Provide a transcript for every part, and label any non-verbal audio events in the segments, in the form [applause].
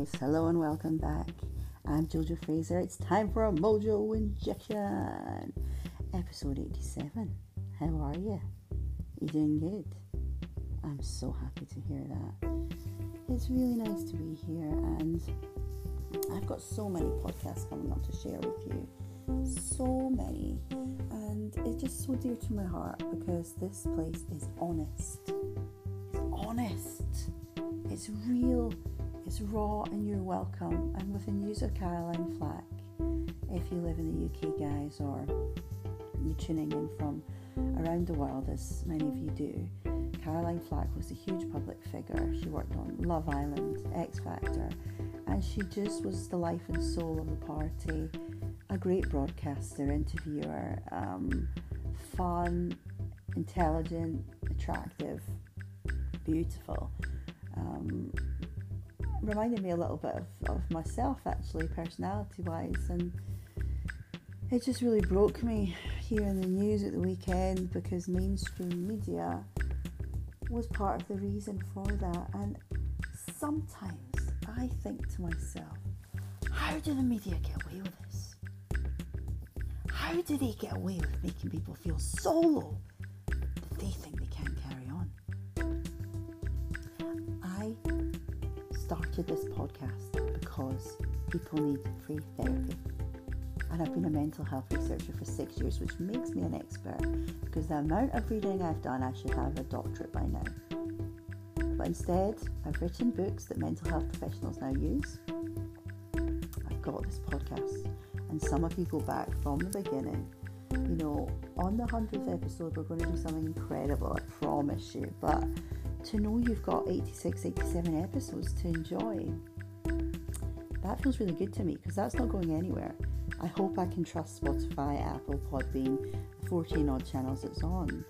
guys, hello and welcome back. I'm Jojo Fraser. It's time for a Mojo injection. Episode 87. How are you? You doing good? I'm so happy to hear that. It's really nice to be here, and I've got so many podcasts coming up to share with you. So many, and it's just so dear to my heart because this place is honest. It's honest. It's real it's raw and you're welcome. I'm with news of Caroline Flack, if you live in the UK, guys, or you're tuning in from around the world, as many of you do, Caroline Flack was a huge public figure. She worked on Love Island, X Factor, and she just was the life and soul of the party. A great broadcaster, interviewer, um, fun, intelligent, attractive, beautiful. Um, reminded me a little bit of, of myself actually, personality wise, and it just really broke me hearing the news at the weekend because mainstream media was part of the reason for that. And sometimes I think to myself, how do the media get away with this? How do they get away with making people feel so low started this podcast because people need free therapy. And I've been a mental health researcher for six years, which makes me an expert because the amount of reading I've done, I should have a doctorate by now. But instead, I've written books that mental health professionals now use. I've got this podcast, and some of you go back from the beginning. You know, on the 100th episode, we're going to do something incredible, I promise you. But to know you've got 86, 87 episodes to enjoy, that feels really good to me because that's not going anywhere. I hope I can trust Spotify, Apple, Podbean, 14 odd channels it's on.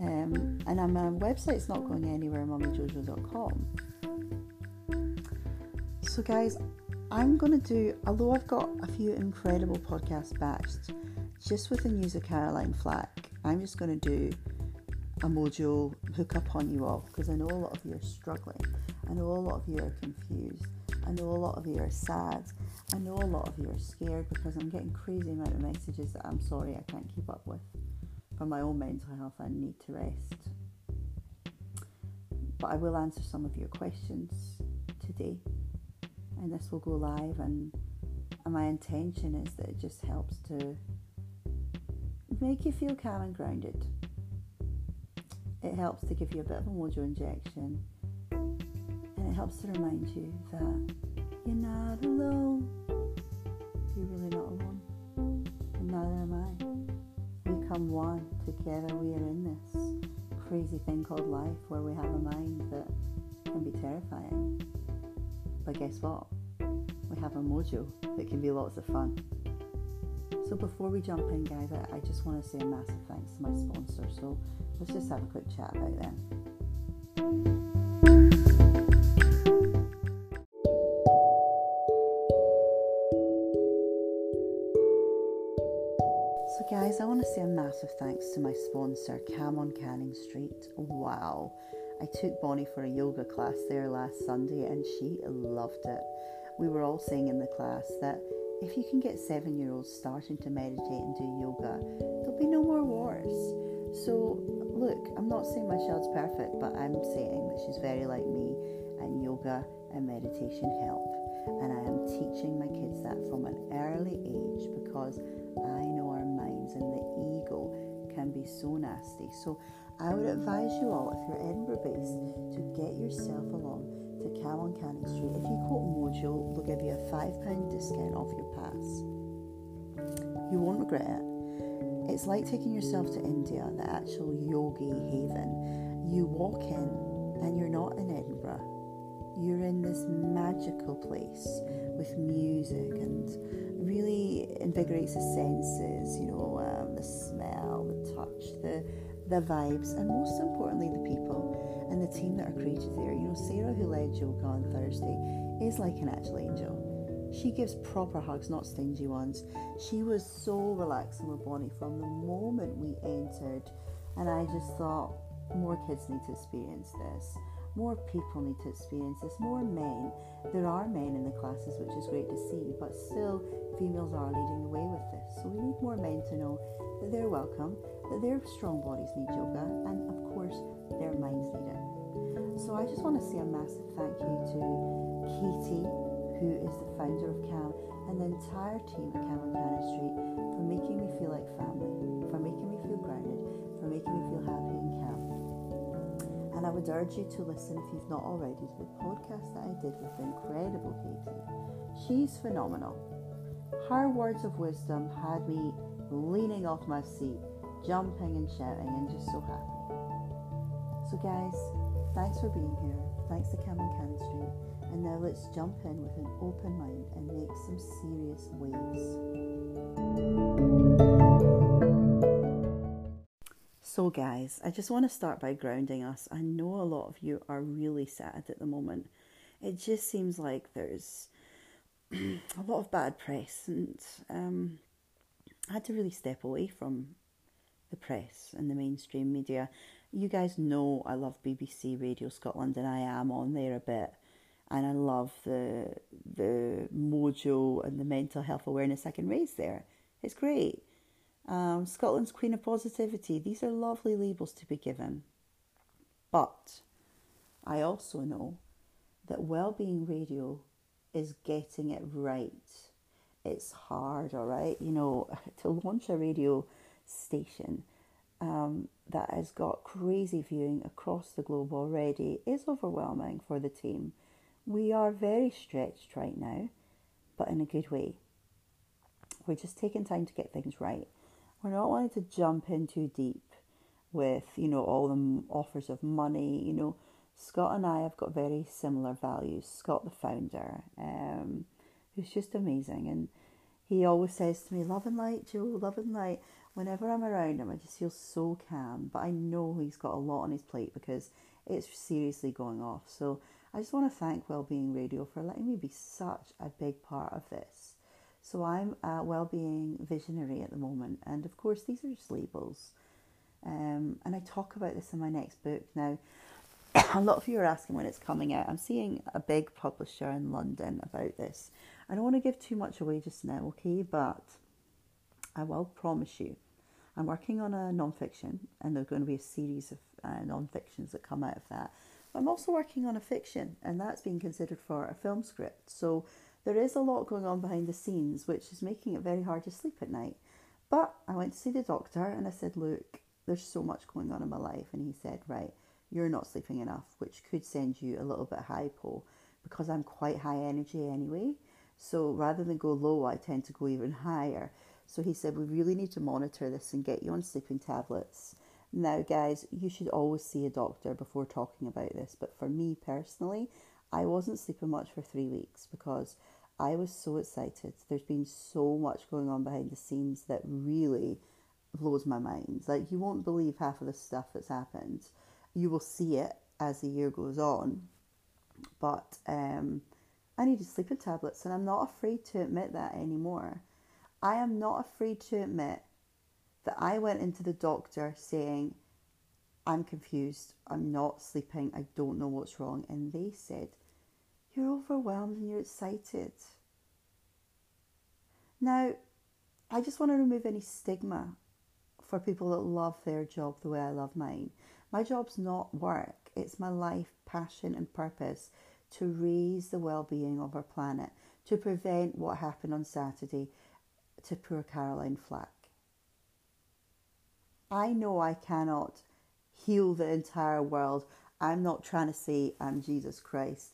Um, and my website's not going anywhere, mummyjojo.com. So, guys, I'm going to do, although I've got a few incredible podcasts batched, just with the news of Caroline Flack, I'm just going to do a hook up on you all because I know a lot of you are struggling. I know a lot of you are confused. I know a lot of you are sad. I know a lot of you are scared because I'm getting crazy amount of messages that I'm sorry I can't keep up with. For my own mental health, I need to rest. But I will answer some of your questions today, and this will go live. And, and my intention is that it just helps to make you feel calm and grounded it helps to give you a bit of a mojo injection and it helps to remind you that you're not alone. You're really not alone. And neither am I. We come one together. We are in this crazy thing called life where we have a mind that can be terrifying. But guess what? We have a mojo that can be lots of fun. So before we jump in, guys, I, just want to say a massive thanks to my sponsor. So let's just have a quick chat about them. So, guys, I want to say a massive thanks to my sponsor, Calm on Canning Street. Wow, I took Bonnie for a yoga class there last Sunday and she loved it. We were all saying in the class that if you can get seven year olds starting to meditate and do yoga, there'll be no more wars. So, look, I'm not saying my child's perfect, but I'm saying that she's very like me, and yoga and meditation help. And I am teaching my kids that from an early age because I know our minds and the ego can be so nasty. So, I would advise you all, if you're Edinburgh based, to get yourself along to Calm on Canning Street. If you quote Mojo, they'll give you a £5 discount off your pass. You won't regret it. It's like taking yourself to India, the actual yogi haven. You walk in and you're not in Edinburgh. You're in this magical place with music and really invigorates the senses, you know, um, the smell, the touch, the the vibes, and most importantly, the people and the team that are created there. You know, Sarah, who led yoga on Thursday, is like an actual angel. She gives proper hugs, not stingy ones. She was so relaxed relaxing with Bonnie from the moment we entered, and I just thought more kids need to experience this. More people need to experience this, more men. There are men in the classes, which is great to see, but still, females are leading the way with this. So we need more men to know that they're welcome, that their strong bodies need yoga, and of course, their minds need it. So I just want to say a massive thank you to Katie, who is the founder of Calm, and the entire team at Calm on Canning Street for making me feel like family, for making me feel grounded, for making me feel happy and CAM. And I would urge you to listen, if you've not already, to the podcast that I did with the incredible Katie. She's phenomenal. Her words of wisdom had me leaning off my seat, jumping and shouting, and just so happy. So, guys, thanks for being here. Thanks to Calm on Canning Street. And now let's jump in with an open mind and make some serious waves. So, guys, I just want to start by grounding us. I know a lot of you are really sad at the moment. It just seems like there's [clears throat] a lot of bad press, and um, I had to really step away from the press and the mainstream media. You guys know I love BBC Radio Scotland, and I am on there a bit, and I love the the mojo and the mental health awareness I can raise there. It's great. Um, Scotland's Queen of Positivity. These are lovely labels to be given. But I also know that Wellbeing Radio is getting it right. It's hard, all right? You know, [laughs] to launch a radio station um, that has got crazy viewing across the globe already is overwhelming for the team. We are very stretched right now, but in a good way. We're just taking time to get things right. We're not wanting to jump in too deep with, you know, all the offers of money. You know, Scott and I have got very similar values. Scott, the founder, um, who's just amazing. And he always says to me, Love and light, Joe, love and light. Whenever I'm around him, I just feel so calm. But I know he's got a lot on his plate because it's seriously going off. So I just want to thank Wellbeing Radio for letting me be such a big part of this. So I'm a well-being visionary at the moment, and of course these are just labels. Um, and I talk about this in my next book. Now, [coughs] a lot of you are asking when it's coming out. I'm seeing a big publisher in London about this. I don't want to give too much away just now, okay? But I will promise you, I'm working on a non-fiction, and there's going to be a series of uh, non-fictions that come out of that. I'm also working on a fiction, and that's being considered for a film script. So there is a lot going on behind the scenes, which is making it very hard to sleep at night. But I went to see the doctor and I said, Look, there's so much going on in my life. And he said, Right, you're not sleeping enough, which could send you a little bit hypo because I'm quite high energy anyway. So rather than go low, I tend to go even higher. So he said, We really need to monitor this and get you on sleeping tablets. Now, guys, you should always see a doctor before talking about this. But for me personally, I wasn't sleeping much for three weeks because I was so excited. There's been so much going on behind the scenes that really blows my mind. Like, you won't believe half of the stuff that's happened. You will see it as the year goes on. But um, I needed sleeping tablets, and I'm not afraid to admit that anymore. I am not afraid to admit that I went into the doctor saying, I'm confused, I'm not sleeping, I don't know what's wrong. And they said, you're overwhelmed and you're excited. Now, I just want to remove any stigma for people that love their job the way I love mine. My job's not work, it's my life, passion, and purpose to raise the well being of our planet, to prevent what happened on Saturday to poor Caroline Flack. I know I cannot heal the entire world. I'm not trying to say I'm Jesus Christ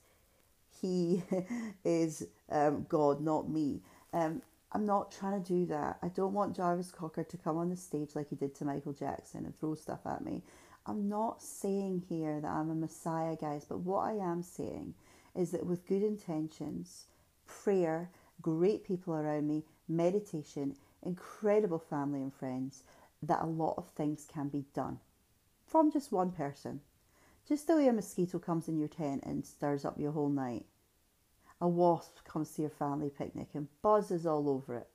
he [laughs] is um, God, not me. Um, I'm not trying to do that. I don't want Jarvis Cocker to come on the stage like he did to Michael Jackson and throw stuff at me. I'm not saying here that I'm a messiah, guys, but what I am saying is that with good intentions, prayer, great people around me, meditation, incredible family and friends, that a lot of things can be done from just one person. Just the way a mosquito comes in your tent and stirs up your whole night. A wasp comes to your family picnic and buzzes all over it.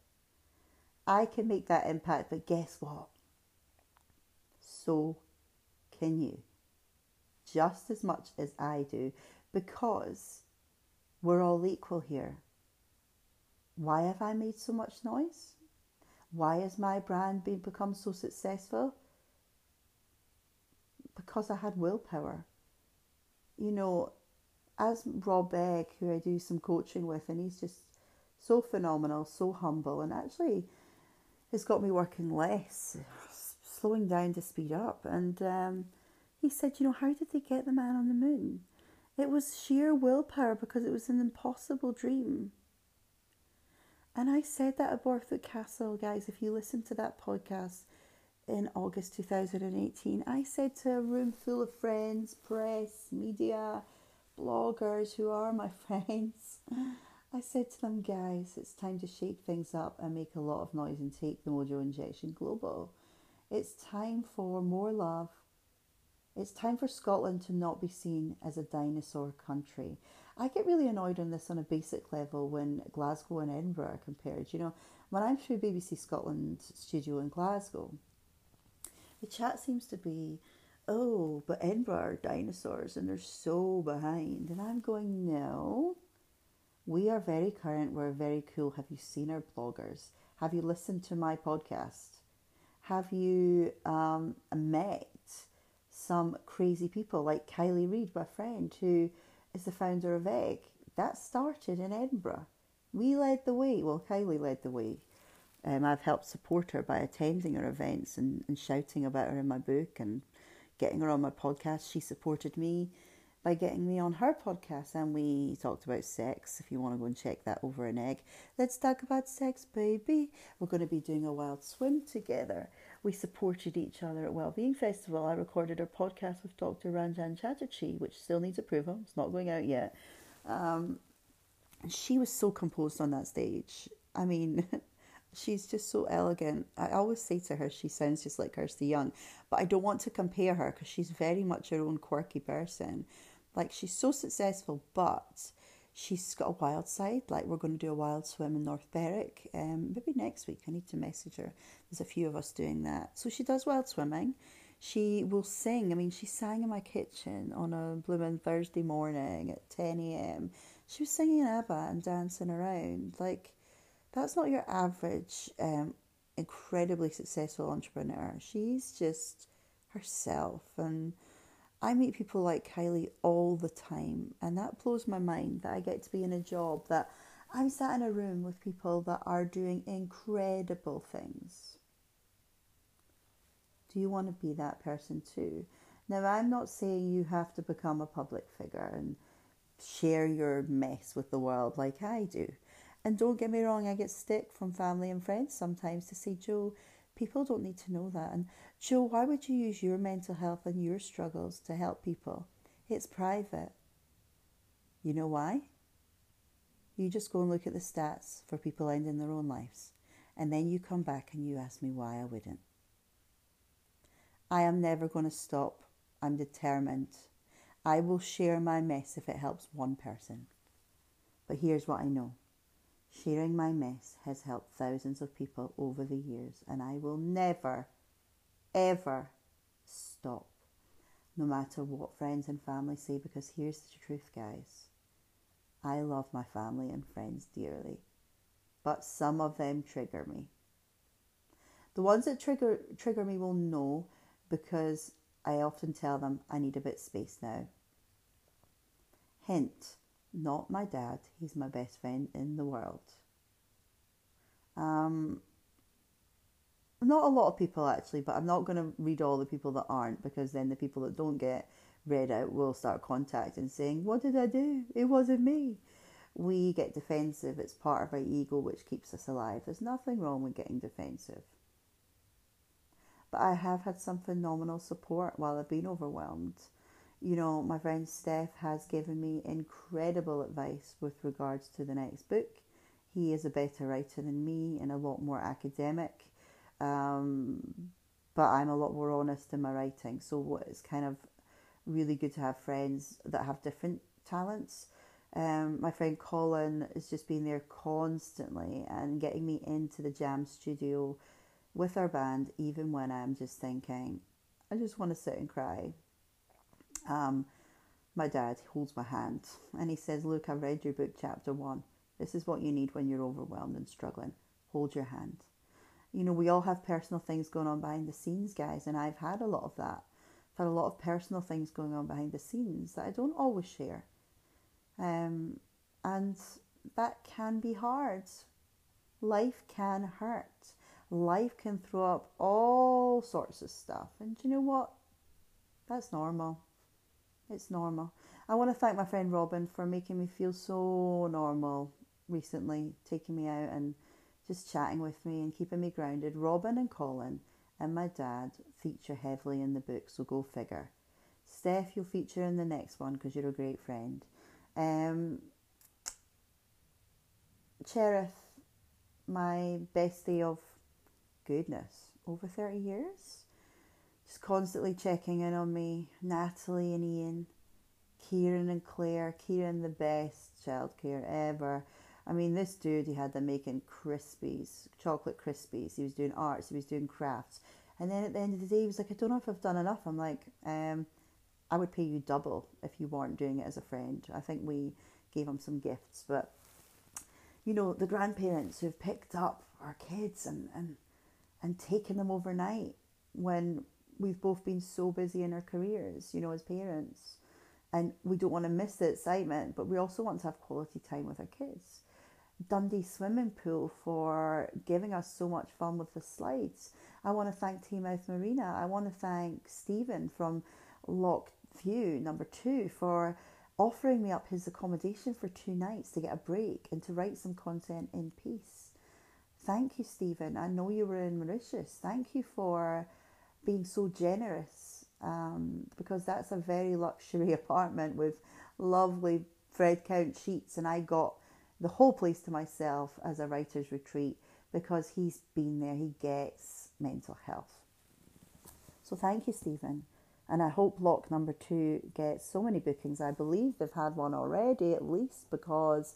I can make that impact, but guess what? So can you. just as much as I do because we're all equal here. Why have I made so much noise? Why has my brand been become so successful? Because I had willpower. You know, as Rob Begg, who I do some coaching with, and he's just so phenomenal, so humble, and actually has got me working less, slowing down to speed up. And um, he said, You know, how did they get the man on the moon? It was sheer willpower because it was an impossible dream. And I said that at Borthwick Castle, guys. If you listen to that podcast in August 2018, I said to a room full of friends, press, media, bloggers who are my [laughs] friends, I said to them, guys, it's time to shake things up and make a lot of noise and take the Mojo Injection global. It's time for more love. It's time for Scotland to not be seen as a dinosaur country. I get really annoyed on this on a basic level when Glasgow and Edinburgh are compared. You know, when I'm through BBC Scotland studio in Glasgow, the chat seems to be, oh, but Edinburgh are dinosaurs and they're so behind. And I'm going, no, we are very current, we're very cool. Have you seen our bloggers? Have you listened to my podcast? Have you um, met some crazy people like Kylie Reid, my friend, who is the founder of Egg. That started in Edinburgh. We led the way. Well, Kylie led the way. Um, I've helped support her by attending her events and, and shouting about her in my book and getting her on my podcast. She supported me by getting me on her podcast and we talked about sex. If you want to go and check that over an egg, let's talk about sex, baby. We're going to be doing a wild swim together. We supported each other at Wellbeing Festival. I recorded our podcast with Dr. Rangan Chatterjee, which still needs approval. It's not going out yet. Um, she was so composed on that stage. I mean, [laughs] she's just so elegant. I always say to her, she sounds just like Kirsty Young, but I don't want to compare her because she's very much her own quirky person. Like, she's so successful, but she's got a wild side. Like we're going to do a wild swim in North Berwick. Um, maybe next week. I need to message her. There's a few of us doing that. So she does wild swimming. She will sing. I mean, she sang in my kitchen on a blooming Thursday morning at 10 a.m. She was singing ABBA and dancing around. Like, that's not your average, um, incredibly successful entrepreneur. She's just herself and I meet people like Kylie all the time, and that blows my mind that I get to be in a job that I'm sat in a room with people that are doing incredible things. Do you want to be that person too? Now, I'm not saying you have to become a public figure and share your mess with the world like I do. And don't get me wrong, I get stick from family and friends sometimes to say, Joe, people don't need to know that. And Joe, why would you use your mental health and your struggles to help people? It's private. You know why? You just go and look at the stats for people ending their own lives, and then you come back and you ask me why I wouldn't. I am never going to stop. I'm determined. I will share my mess if it helps one person. But here's what I know sharing my mess has helped thousands of people over the years, and I will never ever stop, no matter what friends and family say, because here's the truth, guys. I love my family and friends dearly, but some of them trigger me. The ones that trigger trigger me will know because I often tell them I need a bit of space now. Hint, not my dad, he's my best friend in the world. Um, not a lot of people actually, but I'm not going to read all the people that aren't because then the people that don't get read out will start contacting saying, What did I do? It wasn't me. We get defensive. It's part of our ego which keeps us alive. There's nothing wrong with getting defensive. But I have had some phenomenal support while I've been overwhelmed. You know, my friend Steph has given me incredible advice with regards to the next book. He is a better writer than me and a lot more academic. Um, but I'm a lot more honest in my writing. So it's kind of really good to have friends that have different talents. Um, my friend Colin has just been there constantly and getting me into the jam studio with our band, even when I'm just thinking, I just want to sit and cry. Um, my dad holds my hand and he says, Look, I've read your book, chapter one. This is what you need when you're overwhelmed and struggling. Hold your hand. You know, we all have personal things going on behind the scenes, guys, and I've had a lot of that. I've had a lot of personal things going on behind the scenes that I don't always share. Um, and that can be hard. Life can hurt. Life can throw up all sorts of stuff. And you know what? That's normal. It's normal. I want to thank my friend Robin for making me feel so normal recently, taking me out and just chatting with me and keeping me grounded. Robin and Colin and my dad feature heavily in the book, so go figure. Steph, you'll feature in the next one because you're a great friend. Um, Cherith, my bestie of goodness, over 30 years, constantly checking in on me. Natalie and Ian, Kieran and Claire, Kieran the best childcare ever. I mean, this dude, he had them making crispies, chocolate crispies. He was doing arts, he was doing crafts. And then at the end of the day, he was like, I don't know if I've done enough. I'm like, um, I would pay you double if you weren't doing it as a friend. I think we gave him some gifts. But, you know, the grandparents who've picked up our kids and, and, and taken them overnight when we've both been so busy in our careers, you know, as parents. And we don't want to miss the excitement, but we also want to have quality time with our kids. Dundee Swimming Pool for giving us so much fun with the slides. I want to thank Taymouth Marina. I want to thank Stephen from Loch View, number two, for offering me up his accommodation for two nights to get a break and to write some content in peace. Thank you, Stephen. I know you were in Mauritius. Thank you for being so generous um, because that's a very luxury [laughs] apartment with lovely thread count sheets, and I got the whole place to myself as a writer's retreat because he's been there, he gets mental health. So thank you, Stephen. And I hope lock number two gets so many bookings. I believe they've had one already, at least, because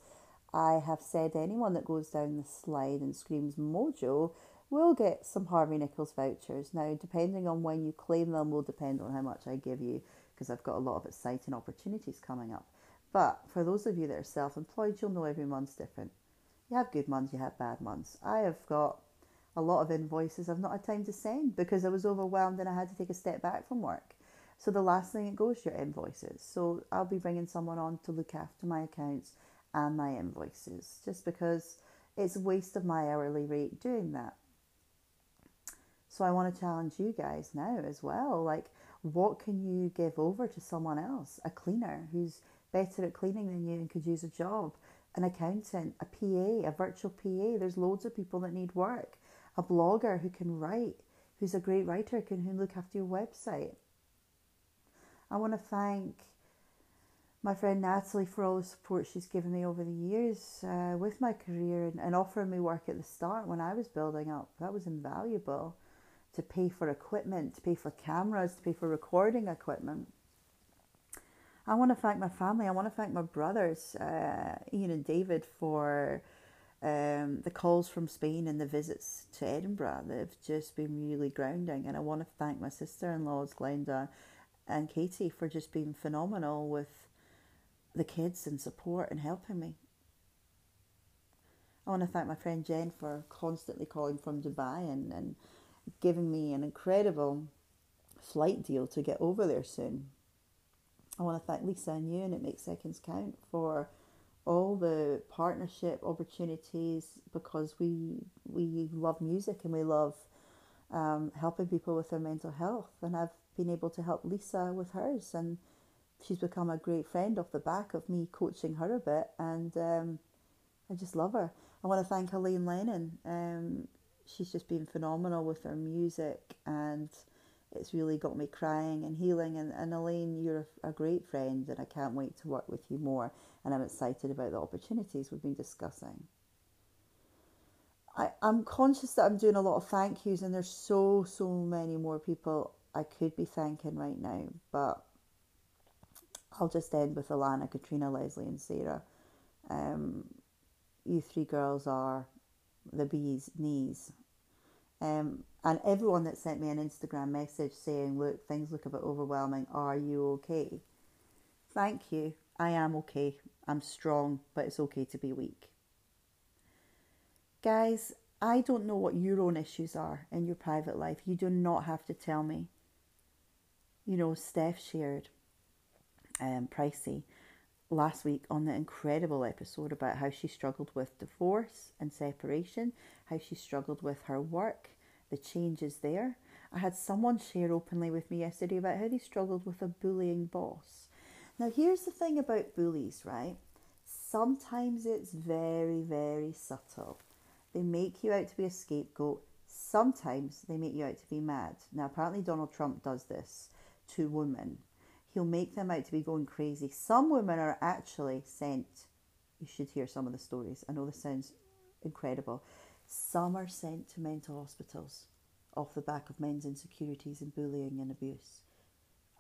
I have said anyone that goes down the slide and screams Mojo will get some Harvey Nichols vouchers. Now, depending on when you claim them, will depend on how much I give you, because I've got a lot of exciting opportunities coming up. But for those of you that are self employed, you'll know every month's different. You have good months, you have bad months. I have got a lot of invoices I've not had time to send because I was overwhelmed and I had to take a step back from work. So the last thing it goes your invoices. So I'll be bringing someone on to look after my accounts and my invoices just because it's a waste of my hourly rate doing that. So I want to challenge you guys now as well. Like, what can you give over to someone else? A cleaner who's better at cleaning than you and could use a job, an accountant, a PA, a virtual PA. There's loads of people that need work. A blogger who can write, who's a great writer, can who look after your website. I want to thank my friend Natalie for all the support she's given me over the years uh, with my career and, and offering me work at the start when I was building up. That was invaluable to pay for equipment, to pay for cameras, to pay for recording equipment. I want to thank my family. I want to thank my brothers, uh, Ian and David, for um, the calls from Spain and the visits to Edinburgh. They've just been really grounding. And I want to thank my sister in laws, Glenda and Katie, for just being phenomenal with the kids and support and helping me. I want to thank my friend Jen for constantly calling from Dubai and, and giving me an incredible flight deal to get over there soon. I want to thank Lisa and you and It Makes Seconds Count for all the partnership opportunities because we we love music and we love um, helping people with their mental health. And I've been able to help Lisa with hers, and she's become a great friend off the back of me coaching her a bit. And um, I just love her. I want to thank Elaine Lennon. Um, she's just been phenomenal with her music and it's really got me crying and healing. And, and Elaine, you're a great friend, and I can't wait to work with you more. And I'm excited about the opportunities we've been discussing. I, I'm conscious that I'm doing a lot of thank yous, and there's so, so many more people I could be thanking right now, but I'll just end with Alana, Katrina, Leslie, and Sarah. Um, you three girls are the bee's knees Um, and everyone that sent me an Instagram message saying, look, things look a bit overwhelming. Are you okay? Thank you. I am okay. I'm strong, but it's okay to be weak. Guys, I don't know what your own issues are in your private life. You do not have to tell me. You know, Steph shared, um, Pricey, last week on the incredible episode about how she struggled with divorce and separation, how she struggled with her work, the changes there. I had someone share openly with me yesterday about how they struggled with a bullying boss. Now, here's the thing about bullies, right? Sometimes it's very, very subtle. They make you out to be a scapegoat. Sometimes they make you out to be mad. Now, apparently, Donald Trump does this to women. He'll make them out to be going crazy. Some women are actually sent. You should hear some of the stories. I know this sounds incredible. Some are sent to mental hospitals off the back of men's insecurities and bullying and abuse.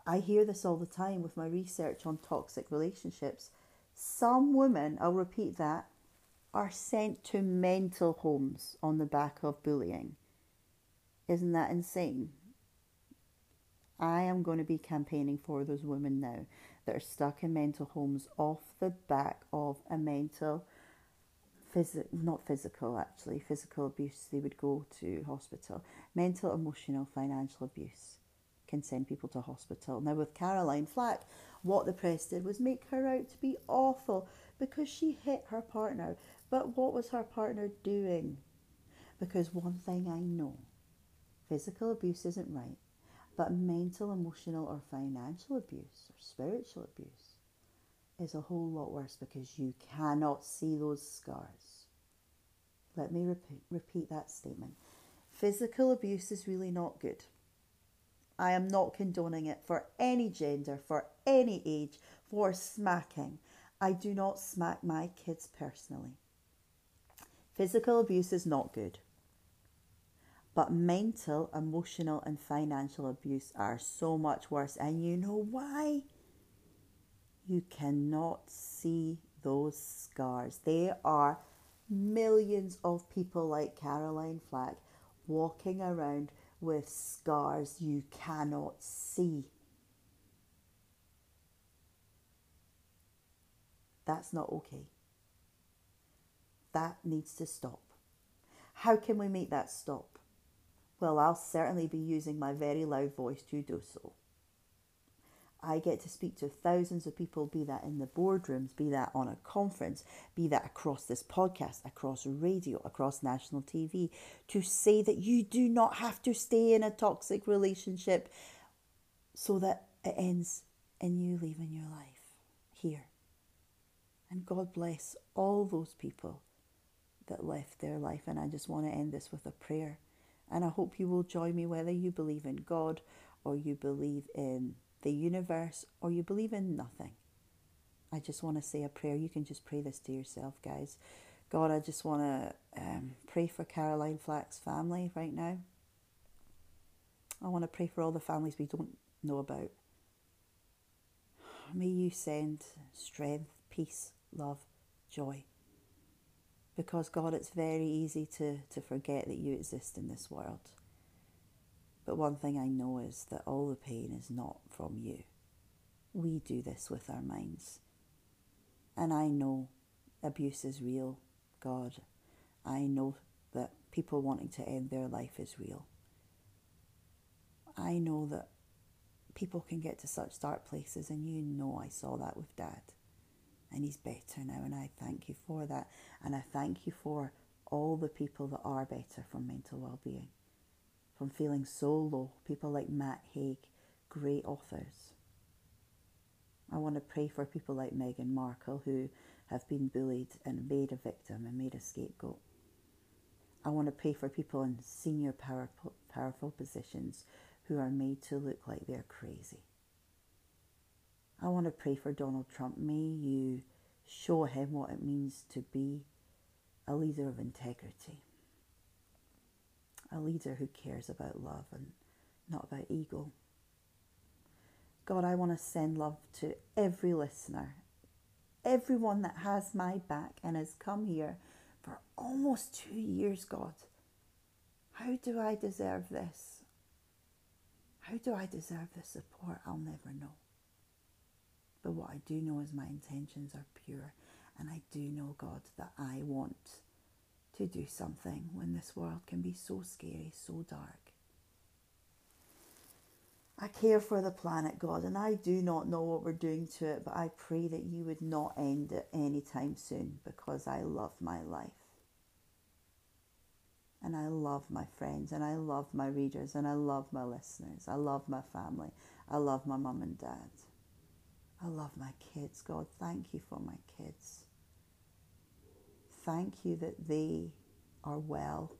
I hear this all the time with my research on toxic relationships. Some women, I'll repeat that, are sent to mental homes on the back of bullying. Isn't that insane? I am going to be campaigning for those women now that are stuck in mental homes off the back of a mental, phys- not physical actually, physical abuse, they would go to hospital. Mental, emotional, financial abuse can send people to hospital. Now, with Caroline Flack, what the press did was make her out to be awful because she hit her partner. But what was her partner doing? Because one thing I know physical abuse isn't right, but mental, emotional, or financial abuse or spiritual abuse is a whole lot worse because you cannot see those scars. Let me repeat, repeat that statement. Physical abuse is really not good. I am not condoning it for any gender, for any age, for smacking. I do not smack my kids personally. Physical abuse is not good. But mental, emotional, and financial abuse are so much worse. And you know why? You cannot see those scars. There are millions of people like Caroline Flack walking around with scars you cannot see. That's not okay. That needs to stop. How can we make that stop? Well, I'll certainly be using my very loud voice to do so. I get to speak to thousands of people, be that in the boardrooms, be that on a conference, be that across this podcast, across radio, across national TV, to say that you do not have to stay in a toxic relationship so that it ends in you leaving your life here. And God bless all those people that left their life. And I just want to end this with a prayer. And I hope you will join me, whether you believe in God or you believe in the universe or you believe in nothing. I just want to say a prayer. You can just pray this to yourself, guys. God, I just want to um, pray for Caroline Flack's family right now. I want to pray for all the families we don't know about. May you send strength, peace, love, joy because God, it's very easy to, to forget that you exist in this world. But one thing I know is that all the pain is not from you. We do this with our minds. And I know abuse is real, God. I know that people wanting to end their life is real. I know that people can get to such dark places, and you know I saw that with Dad and he's better now. And I thank you for that. And I thank you for all the people that are better from mental well being, from feeling so low. People like Matt Haig, great authors. I want to pray for people like Meghan Markle who have been bullied and made a victim and made a scapegoat. I want to pray for people in senior power, powerful positions who are made to look like they're crazy. I want to pray for Donald Trump. May you show him what it means to be a leader of integrity, a leader who cares about love and not about ego. God, I want to send love to every listener, everyone that has my back and has come here for almost two years, God. How do I deserve this? How do I deserve this support? I'll never know. But what I do know is my intentions are pure, and I do know, God, that I want to do something when this world can be so scary, so dark. I care for the planet, God, and I do not know what we're doing to it, but I pray that you would not end it anytime soon because I love my life. And I love my friends, and I love my readers, and I love my listeners. I love my family. I love my mum and dad. I love my kids, God. Thank you for my kids. Thank you that they are well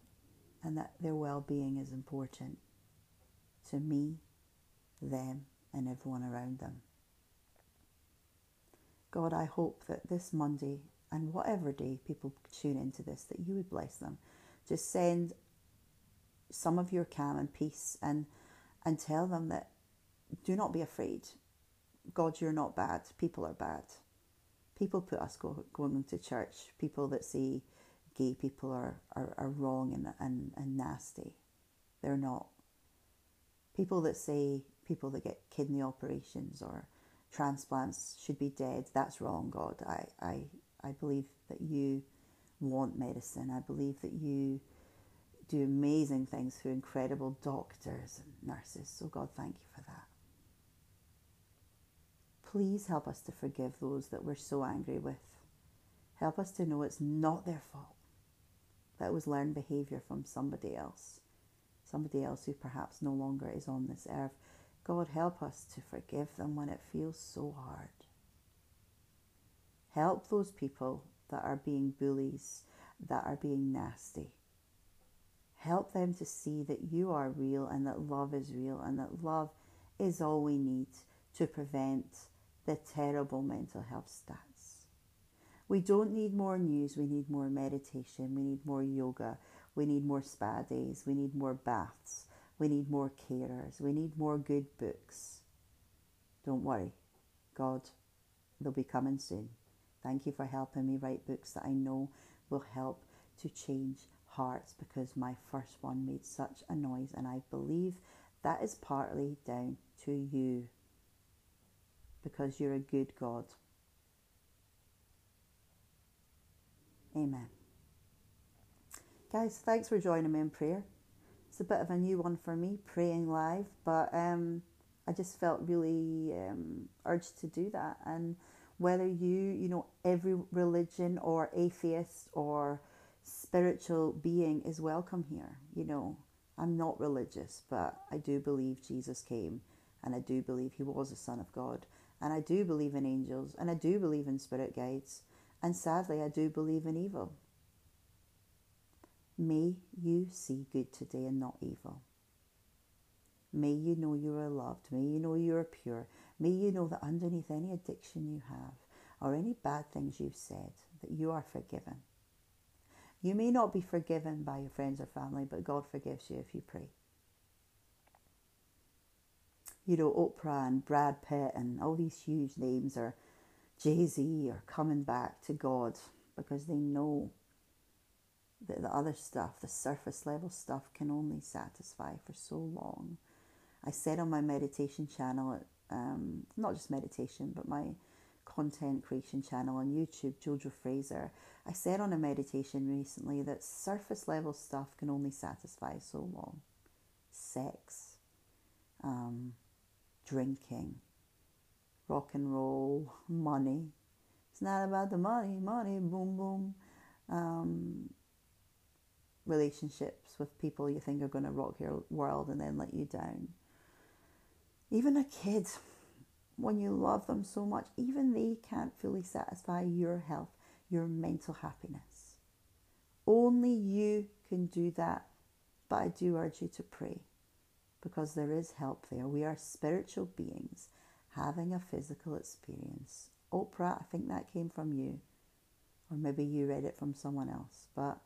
and that their well being is important to me them, and everyone around them. God, I hope that this Monday and whatever day people tune into this, that you would bless them. Just send some of your calm and peace and and tell them that do not be afraid. God, you're not bad. People are bad. People put us go, going to church. People that say gay people are, are, are wrong and, and, and nasty. They're not. People that say people that get kidney operations or transplants should be dead. That's wrong, God. I, I, I believe that you want medicine. I believe that you do amazing things through incredible doctors and nurses. So, God, thank you for that. Please help us to forgive those that we're so angry with. Help us to know it's not their fault. That was learned behaviour from somebody else. Somebody else who perhaps no longer is on this earth. God, help us to forgive them when it feels so hard. Help those people that are being bullies, that are being nasty. Help them to see that you are real and that love is real and that love is all we need to prevent the terrible mental health stats. We don't need more news, we need more meditation, we need more yoga, we need more spa days, we need more baths, we need more carers. We need more good books. Don't worry. God, they'll be coming soon. Thank you for helping me write books that I know will help to change hearts because my first one made such a noise, and I believe that is partly down to you because you're a good God. Amen. Guys, thanks for joining me in prayer. It's a bit of a new one for me, praying live, but um, I just felt really um, urged to do that. And whether you, you know, every religion or atheist or spiritual being is welcome here. You know, I'm not religious, but I do believe Jesus came and I do believe he was the Son of God. And I do believe in angels and I do believe in spirit guides. And sadly, I do believe in evil. May you see good today and not evil. May you know you are loved. May you know you are pure. May you know that underneath any addiction you have or any bad things you've said, that you are forgiven. You may not be forgiven by your friends or family, but God forgives you if you pray. You know, Oprah and Brad Pitt and all these huge names are Jay Z are coming back to God because they know that the other stuff, the surface level stuff, can only satisfy for so long. I said on my meditation channel, um, not just meditation, but my content creation channel on YouTube, Jojo Fraser, I said on a meditation recently that surface level stuff can only satisfy so long. Sex, um, drinking, rock and roll, money. It's not about the money, money, boom, boom. Um, relationships with people you think are going to rock your world and then let you down. Even a kid, when you love them so much, even they can't fully satisfy your health, your mental happiness. Only you can do that, but I do urge you to pray because there is help there. We are spiritual beings having a physical experience. Oprah, I think that came from you, or maybe you read it from someone else, but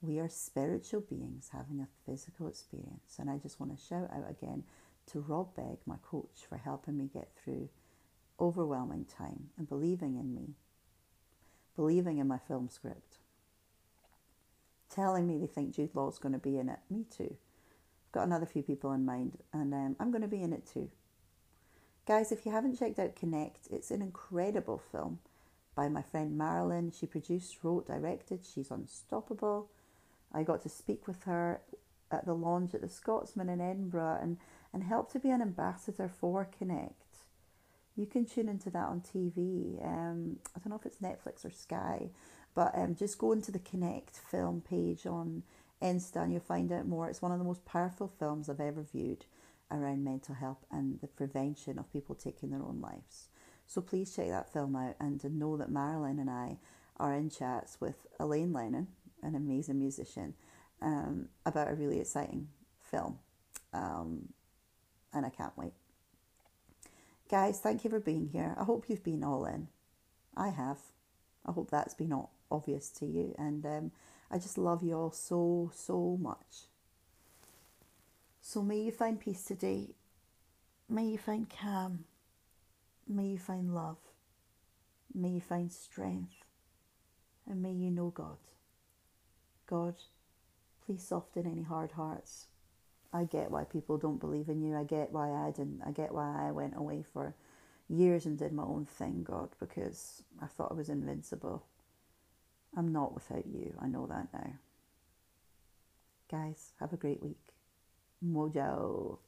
we are spiritual beings having a physical experience. And I just want to shout out again to Rob Begg, my coach, for helping me get through overwhelming time and believing in me, believing in my film script, telling me they think Jude Law's going to be in it. Me too. Got another few people in mind, and um, I'm going to be in it too. Guys, if you haven't checked out Connect, it's an incredible film by my friend Marilyn. She produced, wrote, directed. She's unstoppable. I got to speak with her at the launch at the Scotsman in Edinburgh and, and help to be an ambassador for Connect. You can tune into that on TV. Um, I don't know if it's Netflix or Sky, but um, just go into the Connect film page on Insta and you'll find out more. It's one of the most powerful films I've ever viewed around mental health and the prevention of people taking their own lives. So please check that film out and to know that Marilyn and I are in chats with Elaine Lennon, an amazing musician, um, about a really exciting film. Um, and I can't wait. Guys, thank you for being here. I hope you've been all in. I have. I hope that's been obvious to you. And um, I just love you all so, so much. So may you find peace today. May you find calm. May you find love. May you find strength. And may you know God. God, please soften any hard hearts. I get why people don't believe in you. I get why I didn't. I get why I went away for years and did my own thing, God, because I thought I was invincible. I'm not without you. I know that now. Guys, have a great week. Mojo.